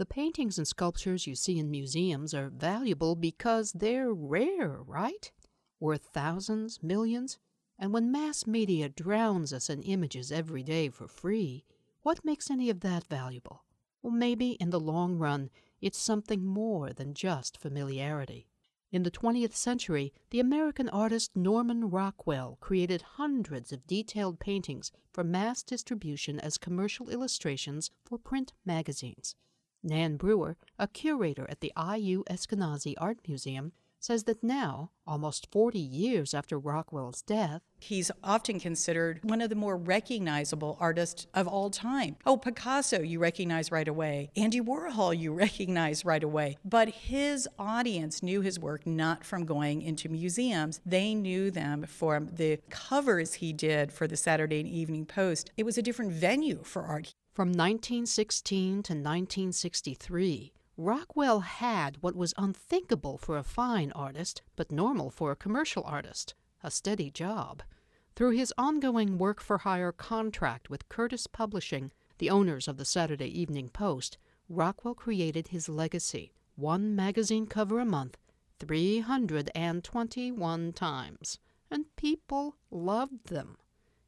The paintings and sculptures you see in museums are valuable because they're rare, right? Worth thousands, millions? And when mass media drowns us in images every day for free, what makes any of that valuable? Well, maybe in the long run, it's something more than just familiarity. In the 20th century, the American artist Norman Rockwell created hundreds of detailed paintings for mass distribution as commercial illustrations for print magazines. Nan Brewer, a curator at the IU Eskenazi Art Museum, says that now, almost 40 years after Rockwell's death, he's often considered one of the more recognizable artists of all time. Oh, Picasso, you recognize right away. Andy Warhol, you recognize right away. But his audience knew his work not from going into museums, they knew them from the covers he did for the Saturday Evening Post. It was a different venue for art. From 1916 to 1963, Rockwell had what was unthinkable for a fine artist, but normal for a commercial artist a steady job. Through his ongoing work for hire contract with Curtis Publishing, the owners of the Saturday Evening Post, Rockwell created his legacy one magazine cover a month, 321 times. And people loved them,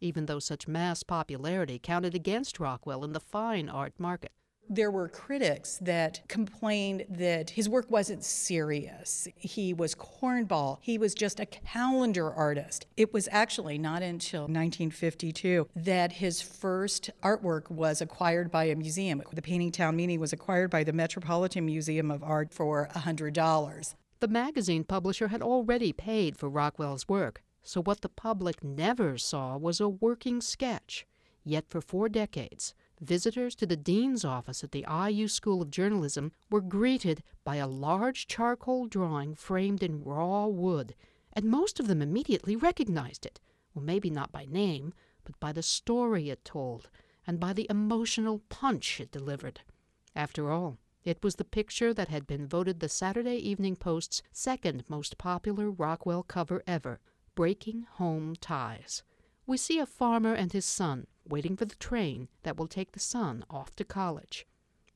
even though such mass popularity counted against Rockwell in the fine art market. There were critics that complained that his work wasn't serious. He was cornball. He was just a calendar artist. It was actually not until 1952 that his first artwork was acquired by a museum. The Painting Town Meeting was acquired by the Metropolitan Museum of Art for $100. The magazine publisher had already paid for Rockwell's work, so what the public never saw was a working sketch. Yet for four decades, visitors to the dean's office at the IU School of Journalism were greeted by a large charcoal drawing framed in raw wood, and most of them immediately recognized it. Well, maybe not by name, but by the story it told and by the emotional punch it delivered. After all, it was the picture that had been voted the Saturday Evening Post's second most popular Rockwell cover ever Breaking Home Ties. We see a farmer and his son waiting for the train that will take the son off to college.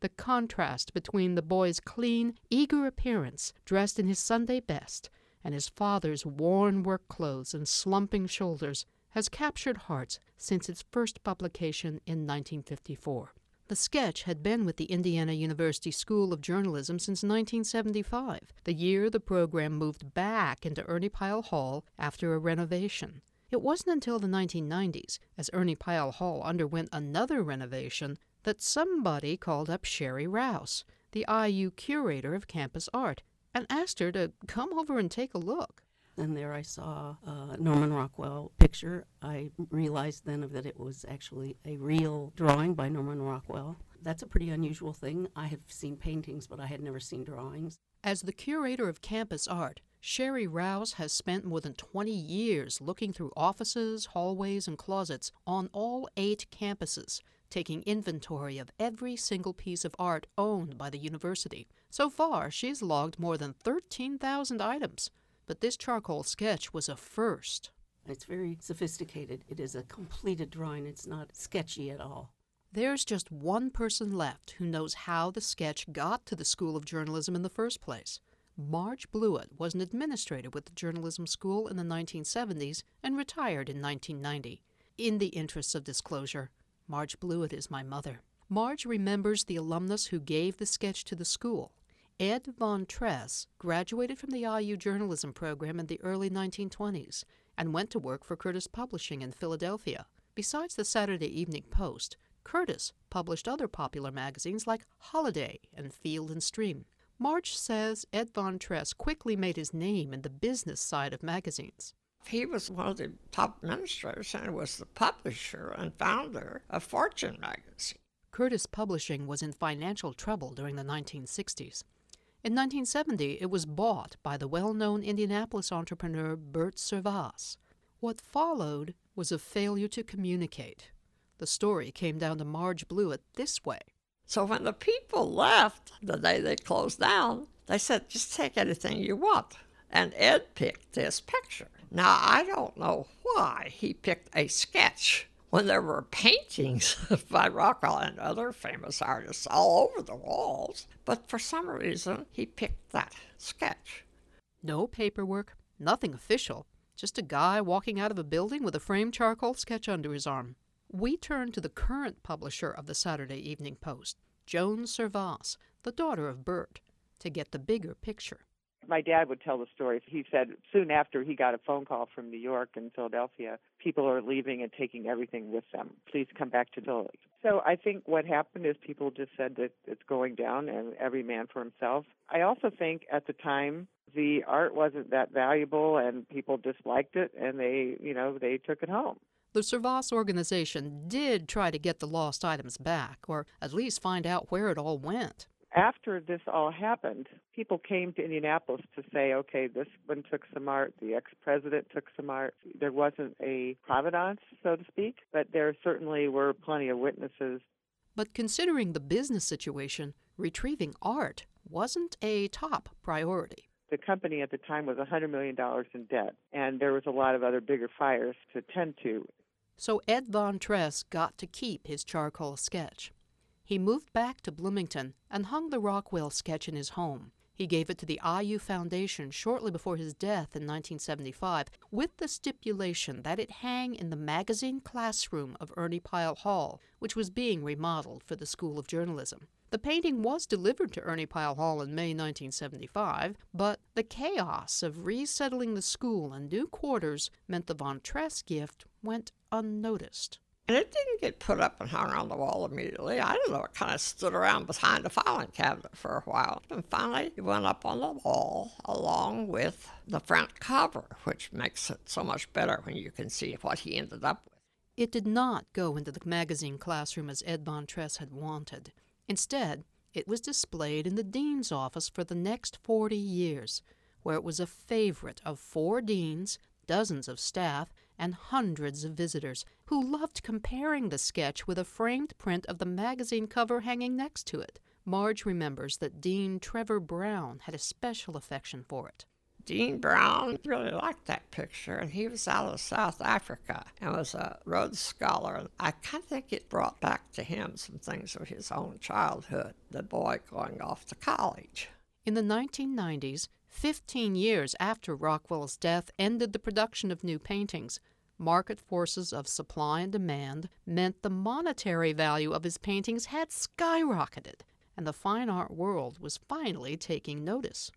The contrast between the boy's clean, eager appearance, dressed in his Sunday best, and his father's worn work clothes and slumping shoulders has captured hearts since its first publication in 1954. The sketch had been with the Indiana University School of Journalism since 1975, the year the program moved back into Ernie Pyle Hall after a renovation. It wasn't until the 1990s, as Ernie Pyle Hall underwent another renovation, that somebody called up Sherry Rouse, the IU curator of campus art, and asked her to come over and take a look. And there I saw a Norman Rockwell picture. I realized then that it was actually a real drawing by Norman Rockwell. That's a pretty unusual thing. I have seen paintings, but I had never seen drawings. As the curator of campus art, Sherry Rouse has spent more than 20 years looking through offices, hallways, and closets on all eight campuses, taking inventory of every single piece of art owned by the university. So far, she's logged more than 13,000 items, but this charcoal sketch was a first. It's very sophisticated. It is a completed drawing, it's not sketchy at all. There's just one person left who knows how the sketch got to the School of Journalism in the first place. Marge Blewett was an administrator with the journalism school in the 1970s and retired in 1990. In the interests of disclosure, Marge Blewett is my mother. Marge remembers the alumnus who gave the sketch to the school. Ed Von Tress graduated from the IU journalism program in the early 1920s and went to work for Curtis Publishing in Philadelphia. Besides the Saturday Evening Post, Curtis published other popular magazines like Holiday and Field and Stream. Marge says Ed Von Tress quickly made his name in the business side of magazines. He was one of the top administrators and was the publisher and founder of Fortune magazine. Curtis Publishing was in financial trouble during the 1960s. In 1970, it was bought by the well known Indianapolis entrepreneur Beurt SerVaas. What followed was a failure to communicate. The story came down to Marge Blewett this way. So when the people left the day they closed down, they said, just take anything you want. And Ed picked this picture. Now, I don't know why he picked a sketch when there were paintings by Rockwell and other famous artists all over the walls. But for some reason, he picked that sketch. No paperwork, nothing official, just a guy walking out of a building with a framed charcoal sketch under his arm. We turn to the current publisher of the Saturday Evening Post, Joan SerVaas, the daughter of Beurt, to get the bigger picture. My dad would tell the story. He said soon after he got a phone call from New York and Philadelphia, people are leaving and taking everything with them. Please come back to Philly. So I think what happened is people just said that it's going down and every man for himself. I also think at the time the art wasn't that valuable and people disliked it and they, you know, they took it home. The SerVaas organization did try to get the lost items back, or at least find out where it all went after this all happened, people came to Indianapolis to say, okay, this one took some art, the ex president took some art. There wasn't a provenance, so to speak, but there certainly were plenty of witnesses. But considering the business situation, retrieving art wasn't a top priority. The company at the time was $100 million in debt, and there was a lot of other bigger fires to tend to. So Ed Von Tress got to keep his charcoal sketch. He moved back to Bloomington and hung the Rockwell sketch in his home. He gave it to the IU Foundation shortly before his death in 1975 with the stipulation that it hang in the magazine classroom of Ernie Pyle Hall, which was being remodeled for the School of Journalism. The painting was delivered to Ernie Pyle Hall in May 1975, but the chaos of resettling the school and new quarters meant the Von Tress gift went unnoticed. And it didn't get put up and hung on the wall immediately. I don't know. It kind of stood around behind the filing cabinet for a while. And finally, it went up on the wall along with the front cover, which makes it so much better when you can see what he ended up with. It did not go into the magazine classroom as Ed Von Tress had wanted. Instead, it was displayed in the dean's office for the next 40 years, where it was a favorite of four deans, dozens of staff, and hundreds of visitors who loved comparing the sketch with a framed print of the magazine cover hanging next to it. Marge remembers that Dean Trevor Brown had a special affection for it. Dean Brown really liked that picture, and he was out of South Africa and was a Rhodes Scholar. I kind of think it brought back to him some things of his own childhood, the boy going off to college. In the 1990s, 15 years after Rockwell's death ended the production of new paintings, market forces of supply and demand meant the monetary value of his paintings had skyrocketed, and the fine art world was finally taking notice.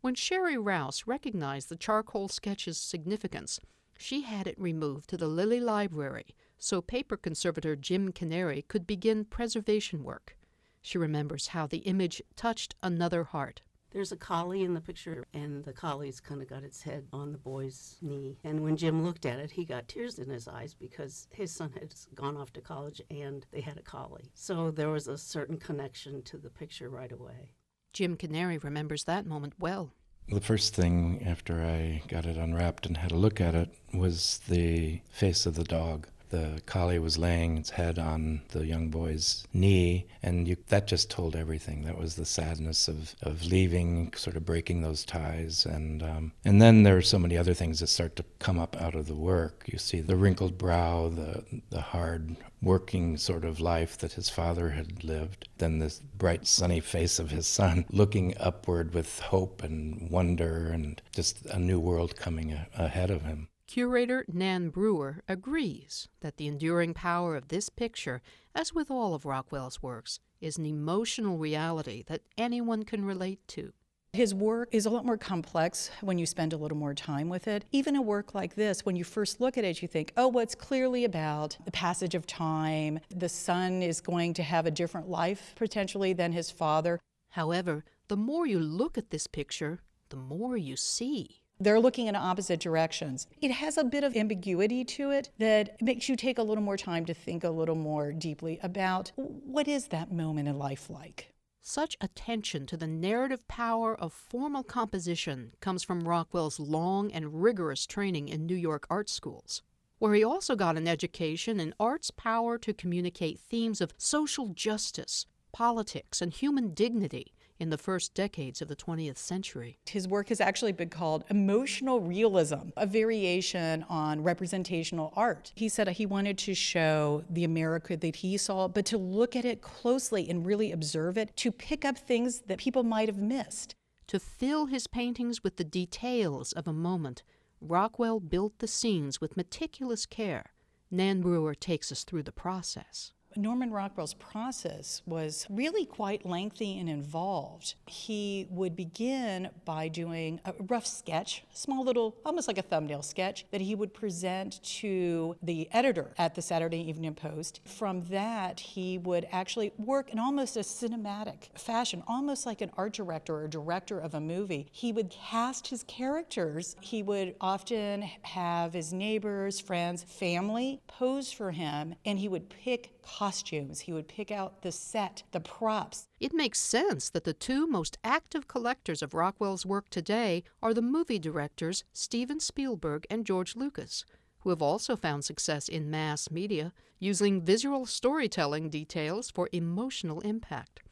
When Sherry Rouse recognized the charcoal sketch's significance, she had it removed to the Lilly Library so paper conservator Jim Canary could begin preservation work. She remembers how the image touched another heart. There's a collie in the picture, and the collie's kind of got its head on the boy's knee. And when Jim looked at it, he got tears in his eyes because his son had gone off to college and they had a collie. So there was a certain connection to the picture right away. Jim Canary remembers that moment well. The first thing after I got it unwrapped and had a look at it was the face of the dog the collie was laying its head on the young boy's knee, and you, that just told everything. That was the sadness of, of leaving, sort of breaking those ties, and um, and then there are so many other things that start to come up out of the work. You see the wrinkled brow, the the hard working sort of life that his father had lived, then this bright sunny face of his son looking upward with hope and wonder and just a new world coming a- ahead of him. Curator Nan Brewer agrees that the enduring power of this picture, as with all of Rockwell's works, is an emotional reality that anyone can relate to. His work is a lot more complex when you spend a little more time with it. Even a work like this, when you first look at it, you think, oh, well, it's clearly about the passage of time. The son is going to have a different life potentially than his father. However, the more you look at this picture, the more you see. They're looking in opposite directions. It has a bit of ambiguity to it that makes you take a little more time to think a little more deeply about what is that moment in life like. Such attention to the narrative power of formal composition comes from Rockwell's long and rigorous training in New York art schools, where he also got an education in art's power to communicate themes of social justice, politics, and human dignity in the first decades of the 20th century. His work has actually been called emotional realism, a variation on representational art. He said he wanted to show the America that he saw, but to look at it closely and really observe it, to pick up things that people might have missed. To fill his paintings with the details of a moment, Rockwell built the scenes with meticulous care. Nan Brewer takes us through the process. Norman Rockwell's process was really quite lengthy and involved. He would begin by doing a rough sketch, a small little, almost like a thumbnail sketch, that he would present to the editor at the Saturday Evening Post. From that, he would actually work in almost a cinematic fashion, almost like an art director or director of a movie. He would cast his characters. He would often have his neighbors, friends, family pose for him, and he would pick costumes. He would pick out the set, the props. It makes sense that the two most active collectors of Rockwell's work today are the movie directors Steven Spielberg and George Lucas, who have also found success in mass media using visual storytelling details for emotional impact.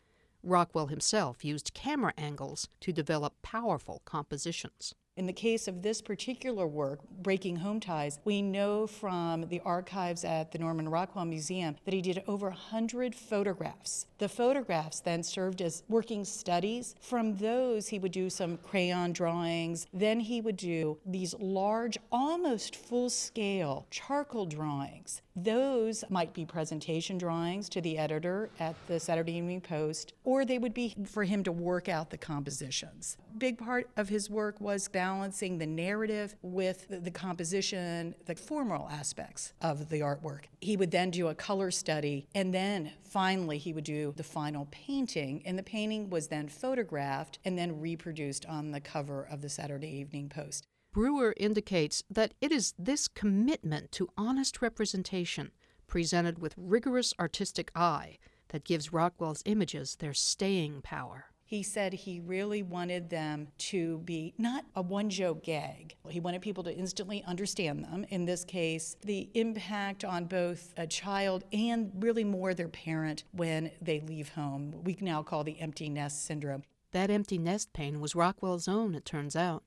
Rockwell himself used camera angles to develop powerful compositions. In the case of this particular work, Breaking Home Ties, we know from the archives at the Norman Rockwell Museum that he did over 100 photographs. The photographs then served as working studies. From those, he would do some crayon drawings. Then he would do these large, almost full scale charcoal drawings. Those might be presentation drawings to the editor at the Saturday Evening Post, or they would be for him to work out the compositions. Big part of his work was balancing the narrative with the composition, the formal aspects of the artwork. He would then do a color study, and then finally he would do the final painting, and the painting was then photographed and then reproduced on the cover of the Saturday Evening Post. Brewer indicates that it is this commitment to honest representation, presented with rigorous artistic eye, that gives Rockwell's images their staying power. He said he really wanted them to be not a one joke gag. He wanted people to instantly understand them. In this case, the impact on both a child and really more their parent when they leave home. We now call the empty nest syndrome. That empty nest pain was Rockwell's own, it turns out.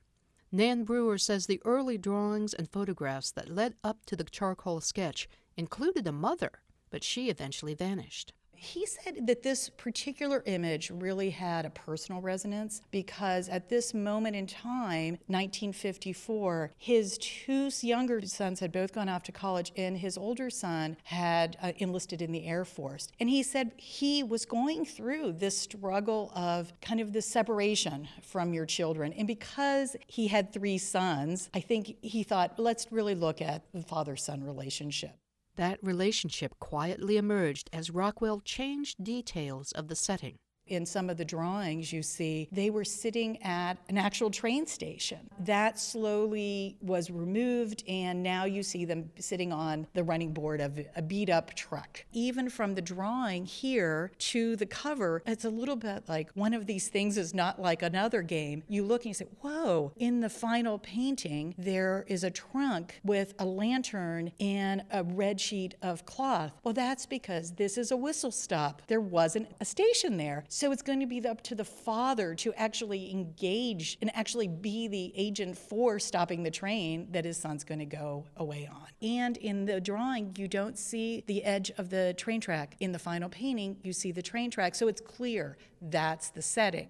Nan Brewer says the early drawings and photographs that led up to the charcoal sketch included a mother, but she eventually vanished. He said that this particular image really had a personal resonance because at this moment in time, 1954, his two younger sons had both gone off to college, and his older son had uh, enlisted in the Air Force. And he said he was going through this struggle of kind of the separation from your children. And because he had three sons, I think he thought, let's really look at the father son relationship. That relationship quietly emerged as Rockwell changed details of the setting in some of the drawings you see they were sitting at an actual train station. That slowly was removed and now you see them sitting on the running board of a beat up truck. Even from the drawing here to the cover it's a little bit like one of these things is not like another game. You look and you say whoa. In the final painting there is a trunk with a lantern and a red sheet of cloth. Well that's because this is a whistle stop. There wasn't a station there so it's going to be up to the father to actually engage and actually be the agent for stopping the train that his son's going to go away on. And in the drawing, you don't see the edge of the train track. In the final painting, you see the train track. So it's clear that's the setting.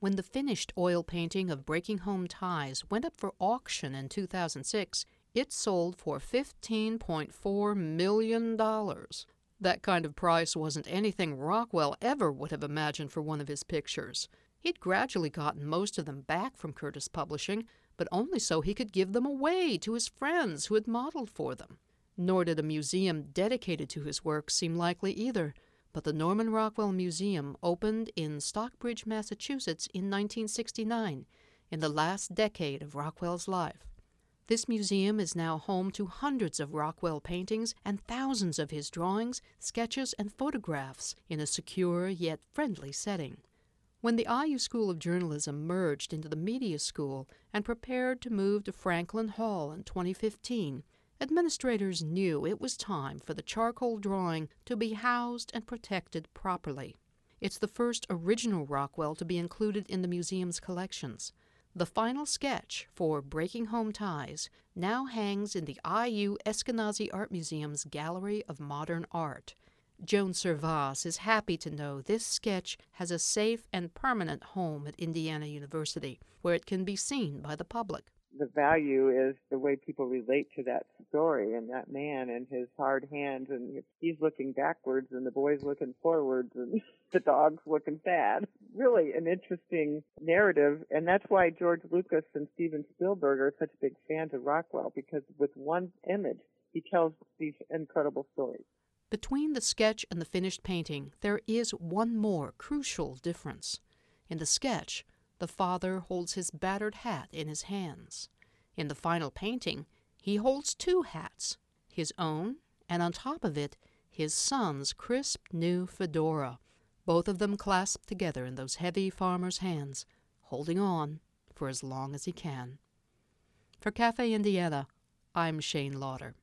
When the finished oil painting of Breaking Home Ties went up for auction in 2006, it sold for $15.4 million. That kind of price wasn't anything Rockwell ever would have imagined for one of his pictures. He'd gradually gotten most of them back from Curtis Publishing, but only so he could give them away to his friends who had modeled for them. Nor did a museum dedicated to his work seem likely either, but the Norman Rockwell Museum opened in Stockbridge, Massachusetts in 1969, in the last decade of Rockwell's life. This museum is now home to hundreds of Rockwell paintings and thousands of his drawings, sketches, and photographs in a secure yet friendly setting. When the IU School of Journalism merged into the Media School and prepared to move to Franklin Hall in 2015, administrators knew it was time for the charcoal drawing to be housed and protected properly. It's the first original Rockwell to be included in the museum's collections. The final sketch for Breaking Home Ties now hangs in the IU Eskenazi Art Museum's Gallery of Modern Art. Joan SerVaas is happy to know this sketch has a safe and permanent home at Indiana University, where it can be seen by the public the value is the way people relate to that story and that man and his hard hands and he's looking backwards and the boy's looking forwards and the dog's looking sad. Really an interesting narrative and that's why George Lucas and Steven Spielberg are such big fans of Rockwell because with one image he tells these incredible stories. Between the sketch and the finished painting, there is one more crucial difference. In the sketch, the father holds his battered hat in his hands. In the final painting, he holds two hats his own, and on top of it, his son's crisp new fedora, both of them clasped together in those heavy farmer's hands, holding on for as long as he can. For Cafe Indiana, I'm Shane Lauder.